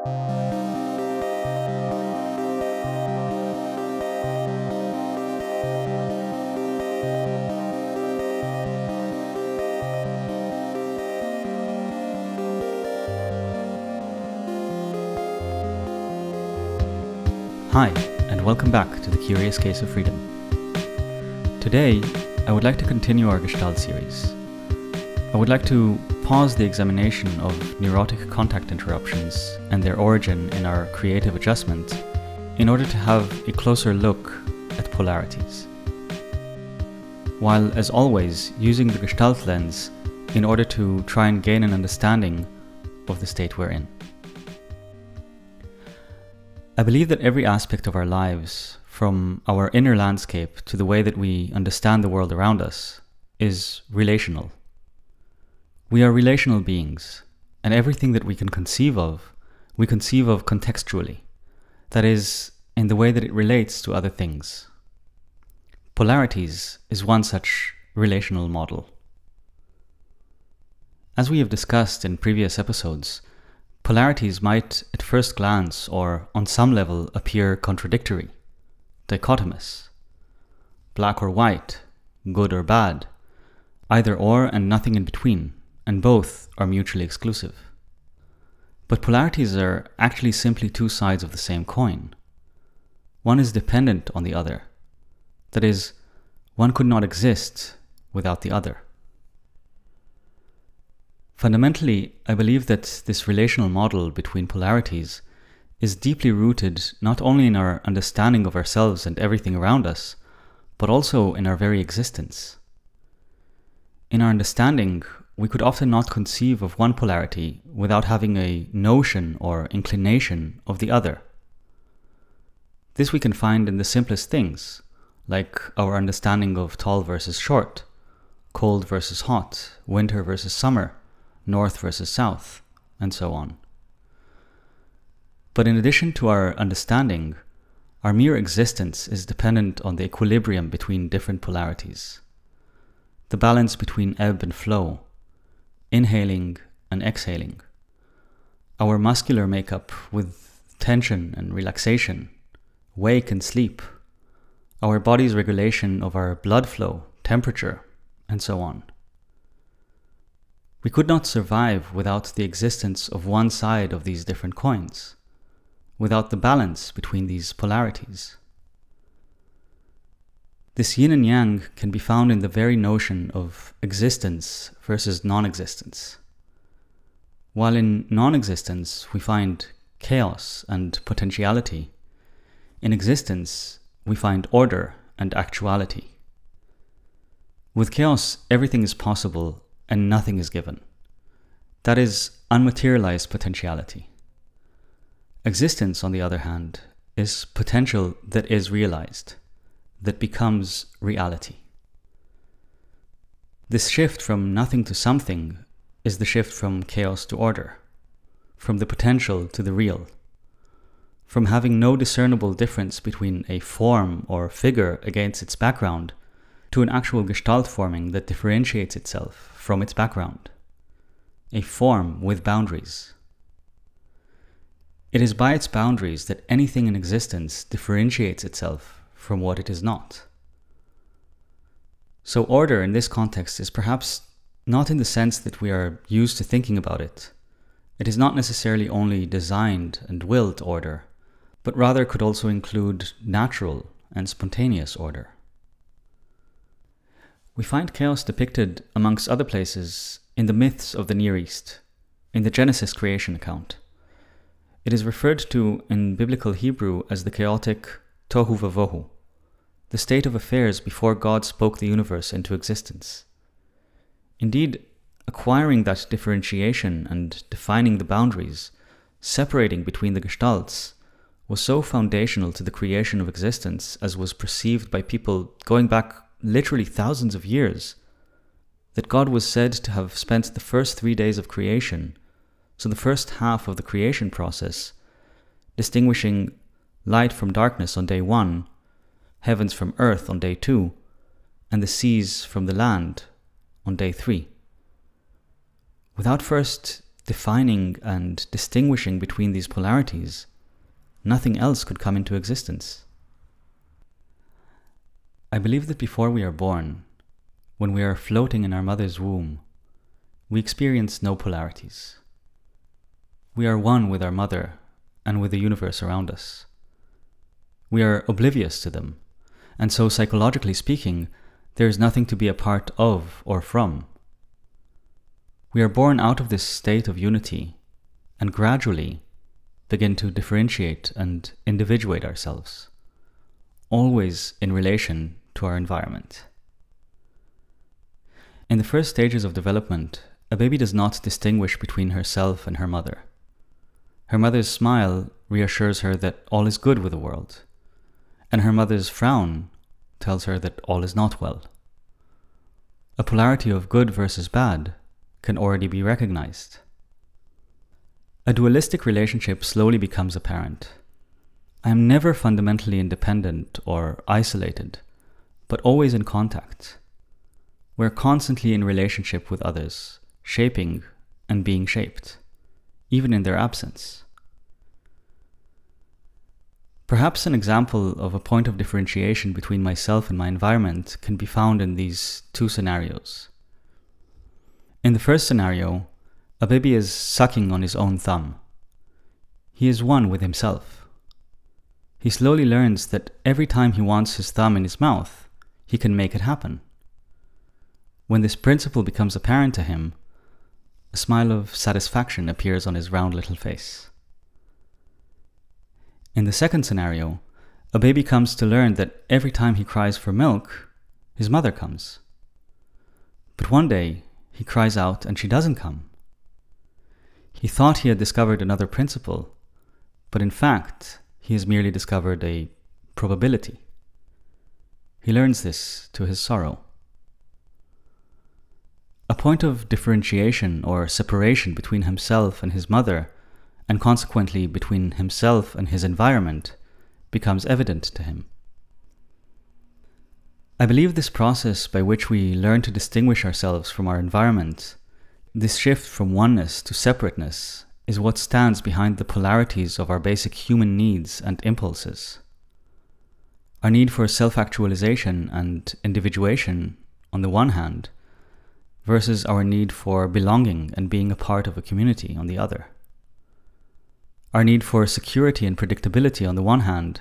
Hi, and welcome back to The Curious Case of Freedom. Today, I would like to continue our Gestalt series. I would like to pause the examination of neurotic contact interruptions and their origin in our creative adjustment in order to have a closer look at polarities. While, as always, using the Gestalt lens in order to try and gain an understanding of the state we're in. I believe that every aspect of our lives, from our inner landscape to the way that we understand the world around us, is relational. We are relational beings, and everything that we can conceive of, we conceive of contextually. That is, in the way that it relates to other things. Polarities is one such relational model. As we have discussed in previous episodes, polarities might at first glance or on some level appear contradictory, dichotomous, black or white, good or bad, either or and nothing in between, and both are mutually exclusive. But polarities are actually simply two sides of the same coin. One is dependent on the other. That is, one could not exist without the other. Fundamentally, I believe that this relational model between polarities is deeply rooted not only in our understanding of ourselves and everything around us, but also in our very existence. In our understanding, we could often not conceive of one polarity without having a notion or inclination of the other. This we can find in the simplest things, like our understanding of tall versus short, cold versus hot, winter versus summer, north versus south, and so on. But in addition to our understanding, our mere existence is dependent on the equilibrium between different polarities, the balance between ebb and flow, inhaling and exhaling, our muscular makeup with tension and relaxation, wake and sleep, our body's regulation of our blood flow, temperature, and so on. We could not survive without the existence of one side of these different coins, without the balance between these polarities. This yin and yang can be found in the very notion of existence versus non existence. While in non existence we find chaos and potentiality, in existence we find order and actuality. With chaos, everything is possible and nothing is given. That is unmaterialized potentiality. Existence, on the other hand, is potential that is realized, that becomes reality. This shift from nothing to something is the shift from chaos to order, from the potential to the real, from having no discernible difference between a form or figure against its background to an actual gestalt forming that differentiates itself from its background, a form with boundaries. It is by its boundaries that anything in existence differentiates itself from what it is not. So, order in this context is perhaps not in the sense that we are used to thinking about it. It is not necessarily only designed and willed order, but rather could also include natural and spontaneous order. We find chaos depicted, amongst other places, in the myths of the Near East, in the Genesis creation account. It is referred to in biblical Hebrew as the chaotic tohu vavohu, the state of affairs before God spoke the universe into existence. Indeed, acquiring that differentiation and defining the boundaries, separating between the gestalts, was so foundational to the creation of existence as was perceived by people going back literally thousands of years, that God was said to have spent the first three days of creation, so the first half of the creation process, distinguishing light from darkness on day one, heavens from earth on day two, and the seas from the land on day three. Without first defining and distinguishing between these polarities, nothing else could come into existence. I believe that before we are born, when we are floating in our mother's womb, we experience no polarities. We are one with our mother and with the universe around us. We are oblivious to them, and so psychologically speaking, there is nothing to be a part of or from. We are born out of this state of unity and gradually begin to differentiate and individuate ourselves, always in relation to our environment. In the first stages of development, a baby does not distinguish between herself and her mother. Her mother's smile reassures her that all is good with the world, and her mother's frown tells her that all is not well. A polarity of good versus bad can already be recognized. A dualistic relationship slowly becomes apparent. I am never fundamentally independent or isolated, but always in contact. We're constantly in relationship with others, shaping and being shaped, even in their absence. Perhaps an example of a point of differentiation between myself and my environment can be found in these two scenarios. In the first scenario, a baby is sucking on his own thumb. He is one with himself. He slowly learns that every time he wants his thumb in his mouth, he can make it happen. When this principle becomes apparent to him, a smile of satisfaction appears on his round little face. In the second scenario, a baby comes to learn that every time he cries for milk, his mother comes. But one day, he cries out and she doesn't come. He thought he had discovered another principle, but in fact, he has merely discovered a probability. He learns this to his sorrow. A point of differentiation or separation between himself and his mother and consequently between himself and his environment, becomes evident to him. I believe this process by which we learn to distinguish ourselves from our environment, this shift from oneness to separateness, is what stands behind the polarities of our basic human needs and impulses. Our need for self actualization and individuation, on the one hand, versus our need for belonging and being a part of a community, on the other our need for security and predictability on the one hand,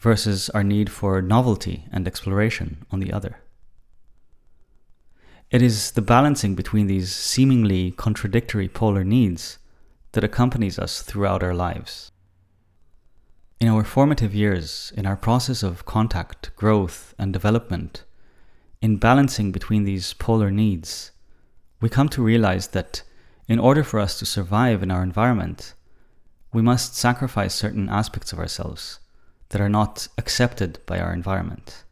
versus our need for novelty and exploration on the other. It is the balancing between these seemingly contradictory polar needs that accompanies us throughout our lives. In our formative years, in our process of contact, growth, and development, in balancing between these polar needs, we come to realize that in order for us to survive in our environment, we must sacrifice certain aspects of ourselves that are not accepted by our environment.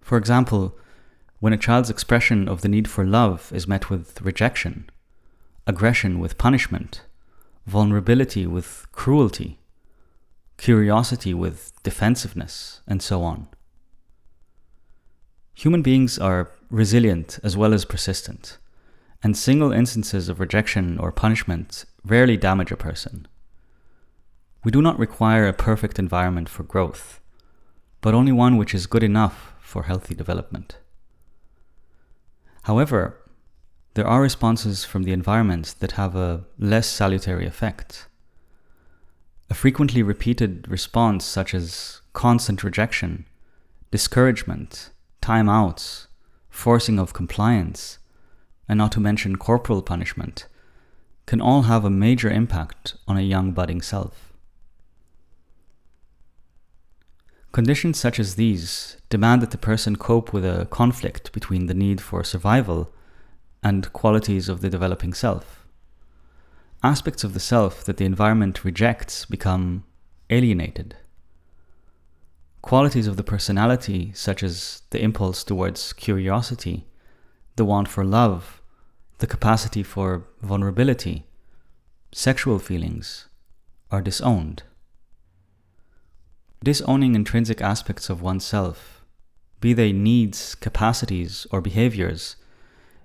For example, when a child's expression of the need for love is met with rejection, aggression with punishment, vulnerability with cruelty, curiosity with defensiveness, and so on. Human beings are resilient as well as persistent, and single instances of rejection or punishment rarely damage a person. We do not require a perfect environment for growth, but only one which is good enough for healthy development. However, there are responses from the environment that have a less salutary effect. A frequently repeated response, such as constant rejection, discouragement, timeouts, forcing of compliance, and not to mention corporal punishment, can all have a major impact on a young budding self. Conditions such as these demand that the person cope with a conflict between the need for survival and qualities of the developing self. Aspects of the self that the environment rejects become alienated. Qualities of the personality, such as the impulse towards curiosity, the want for love, the capacity for vulnerability, sexual feelings, are disowned. Disowning intrinsic aspects of oneself, be they needs, capacities, or behaviors,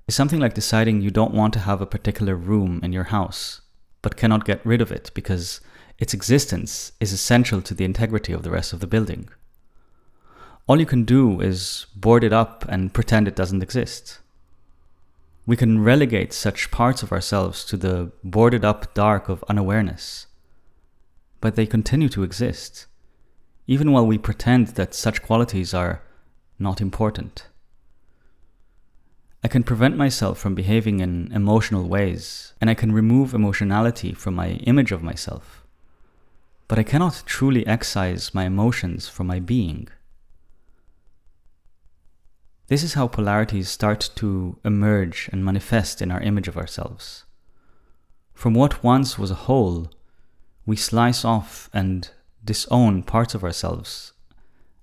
is something like deciding you don't want to have a particular room in your house, but cannot get rid of it because its existence is essential to the integrity of the rest of the building. All you can do is board it up and pretend it doesn't exist. We can relegate such parts of ourselves to the boarded up dark of unawareness. But they continue to exist, even while we pretend that such qualities are not important. I can prevent myself from behaving in emotional ways, and I can remove emotionality from my image of myself. But I cannot truly excise my emotions from my being. This is how polarities start to emerge and manifest in our image of ourselves. From what once was a whole, we slice off and disown parts of ourselves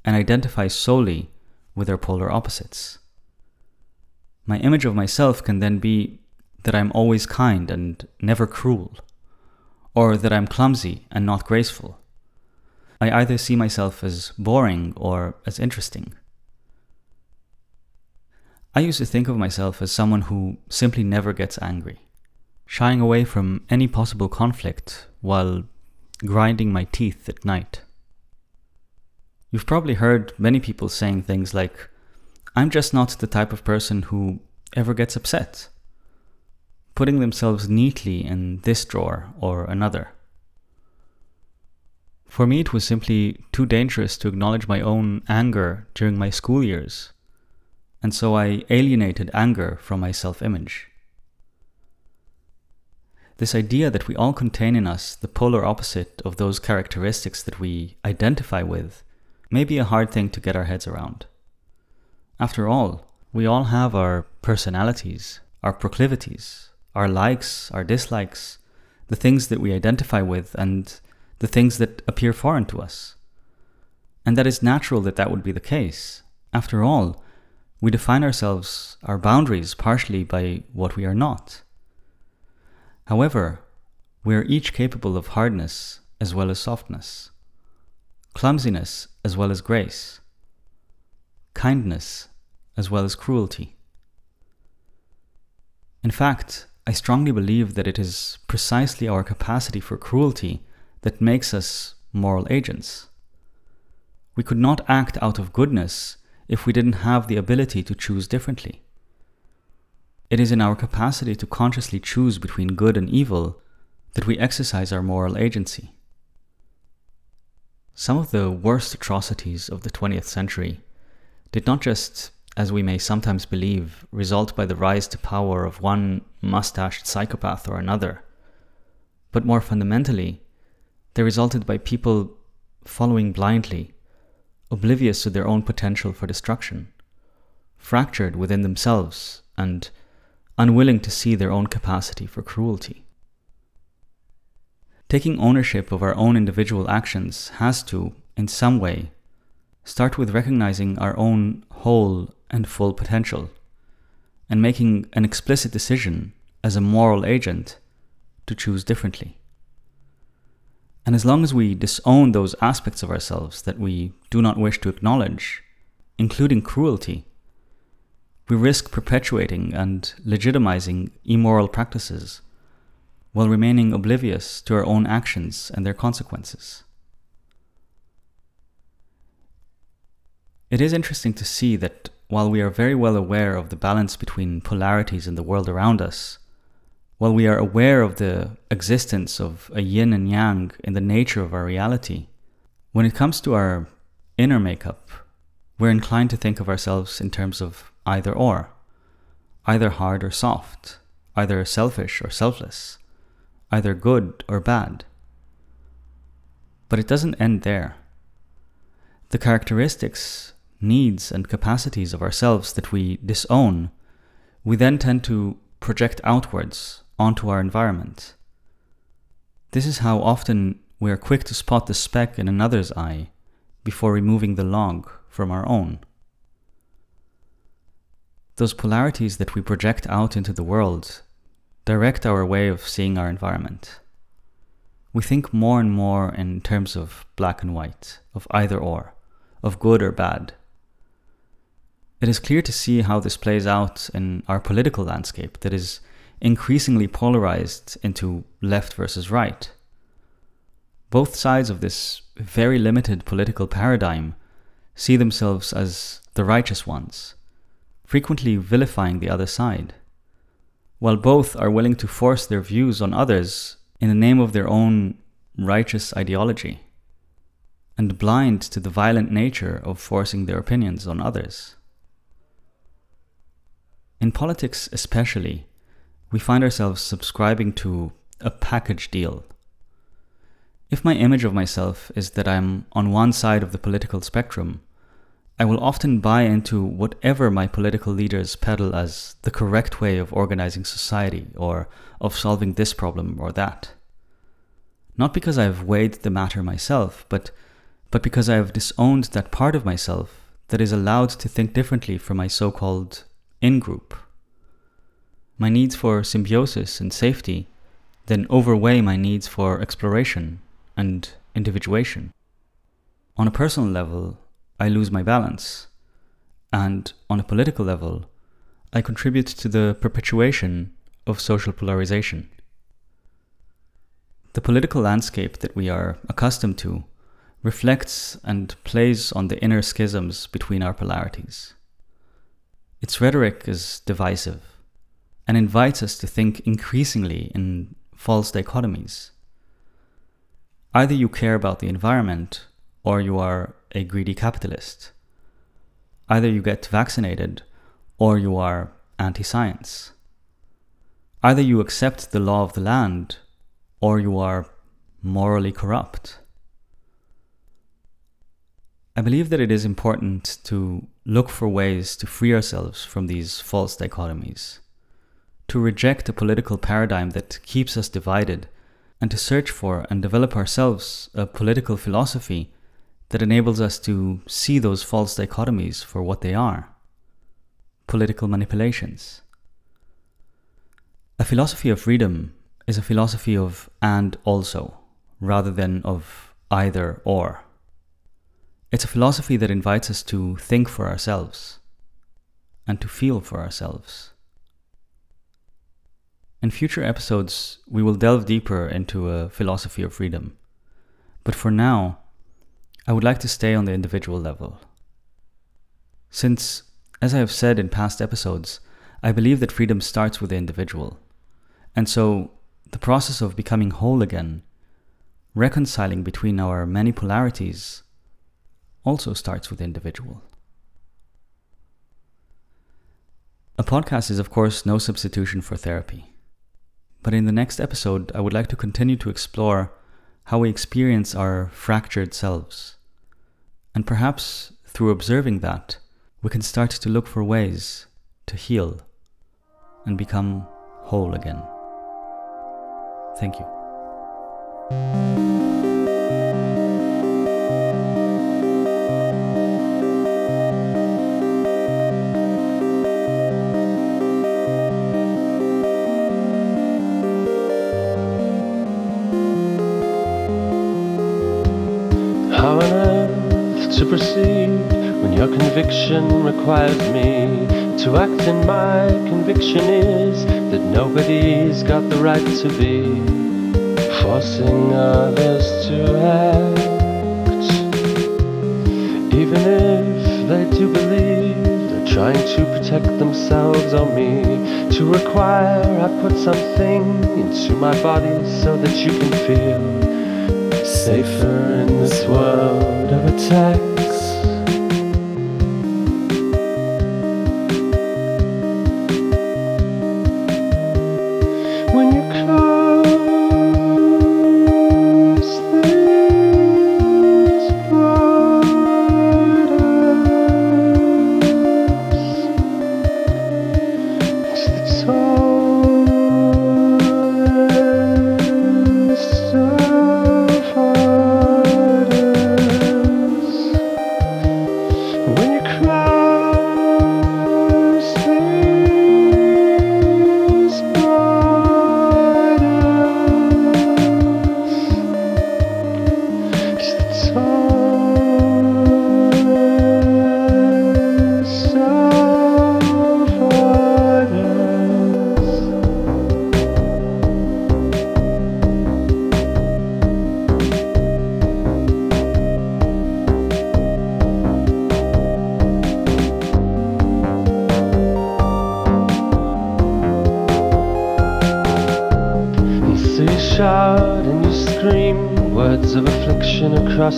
and identify solely with their polar opposites. My image of myself can then be that I'm always kind and never cruel, or that I'm clumsy and not graceful. I either see myself as boring or as interesting. I used to think of myself as someone who simply never gets angry, shying away from any possible conflict while grinding my teeth at night. You've probably heard many people saying things like, I'm just not the type of person who ever gets upset, putting themselves neatly in this drawer or another. For me, it was simply too dangerous to acknowledge my own anger during my school years and so I alienated anger from my self image. This idea that we all contain in us the polar opposite of those characteristics that we identify with may be a hard thing to get our heads around. After all, we all have our personalities, our proclivities, our likes, our dislikes, the things that we identify with, and the things that appear foreign to us. And that is natural that that would be the case. After all, we define ourselves, our boundaries, partially by what we are not. However, we are each capable of hardness as well as softness, clumsiness as well as grace, kindness as well as cruelty. In fact, I strongly believe that it is precisely our capacity for cruelty that makes us moral agents. We could not act out of goodness if we didn't have the ability to choose differently. It is in our capacity to consciously choose between good and evil that we exercise our moral agency. Some of the worst atrocities of the 20th century did not just, as we may sometimes believe, result by the rise to power of one mustached psychopath or another, but more fundamentally, they resulted by people following blindly oblivious to their own potential for destruction, fractured within themselves, and unwilling to see their own capacity for cruelty. Taking ownership of our own individual actions has to, in some way, start with recognizing our own whole and full potential, and making an explicit decision as a moral agent to choose differently. And as long as we disown those aspects of ourselves that we do not wish to acknowledge, including cruelty, we risk perpetuating and legitimizing immoral practices while remaining oblivious to our own actions and their consequences. It is interesting to see that while we are very well aware of the balance between polarities in the world around us, while we are aware of the existence of a yin and yang in the nature of our reality, when it comes to our inner makeup, we're inclined to think of ourselves in terms of either or, either hard or soft, either selfish or selfless, either good or bad. But it doesn't end there. The characteristics, needs, and capacities of ourselves that we disown, we then tend to project outwards onto our environment. This is how often we are quick to spot the speck in another's eye before removing the log from our own. Those polarities that we project out into the world direct our way of seeing our environment. We think more and more in terms of black and white, of either or, of good or bad. It is clear to see how this plays out in our political landscape that is increasingly polarized into left versus right. Both sides of this very limited political paradigm see themselves as the righteous ones, frequently vilifying the other side, while both are willing to force their views on others in the name of their own righteous ideology, and blind to the violent nature of forcing their opinions on others. In politics, especially, we find ourselves subscribing to a package deal. If my image of myself is that I'm on one side of the political spectrum, I will often buy into whatever my political leaders peddle as the correct way of organizing society or of solving this problem or that. Not because I have weighed the matter myself, but, but because I have disowned that part of myself that is allowed to think differently from my so called in group. My needs for symbiosis and safety then overweigh my needs for exploration and individuation. On a personal level, I lose my balance. And on a political level, I contribute to the perpetuation of social polarization. The political landscape that we are accustomed to reflects and plays on the inner schisms between our polarities. Its rhetoric is divisive and invites us to think increasingly in false dichotomies. Either you care about the environment or you are a greedy capitalist. Either you get vaccinated or you are anti science. Either you accept the law of the land or you are morally corrupt. I believe that it is important to look for ways to free ourselves from these false dichotomies, to reject a political paradigm that keeps us divided, and to search for and develop ourselves a political philosophy that enables us to see those false dichotomies for what they are political manipulations. A philosophy of freedom is a philosophy of and also, rather than of either or. It's a philosophy that invites us to think for ourselves and to feel for ourselves. In future episodes, we will delve deeper into a philosophy of freedom. But for now, I would like to stay on the individual level. Since, as I have said in past episodes, I believe that freedom starts with the individual. And so, the process of becoming whole again, reconciling between our many polarities, also starts with the individual. A podcast is, of course, no substitution for therapy. But in the next episode, I would like to continue to explore how we experience our fractured selves and perhaps through observing that, we can start to look for ways to heal and become whole again. Thank you. Conviction required me to act, and my conviction is that nobody's got the right to be forcing others to act, even if they do believe they're trying to protect themselves or me. To require I put something into my body so that you can feel safer in this world of attack.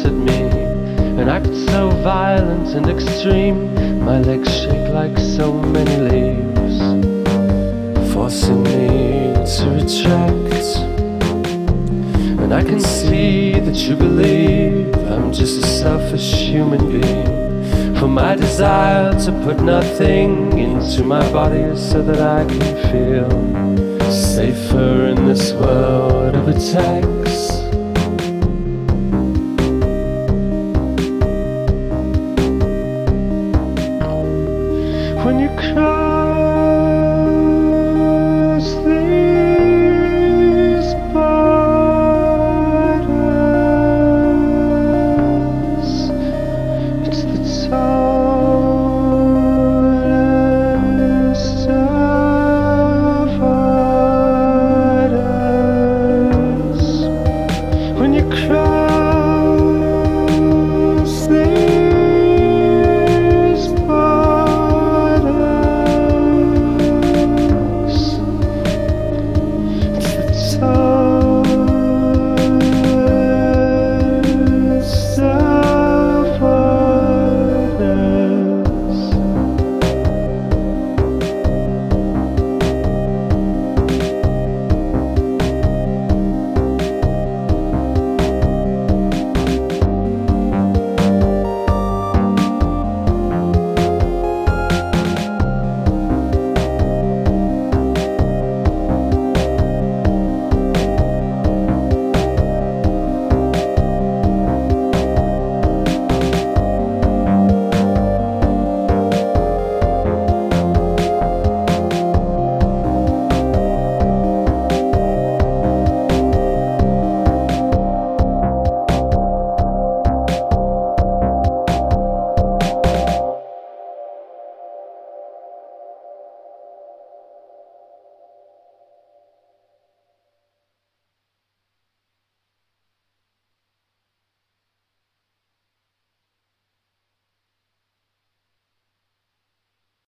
At me. An act so violent and extreme, my legs shake like so many leaves, forcing me to retract. And I can see that you believe I'm just a selfish human being. For my desire to put nothing into my body so that I can feel safer in this world of attacks.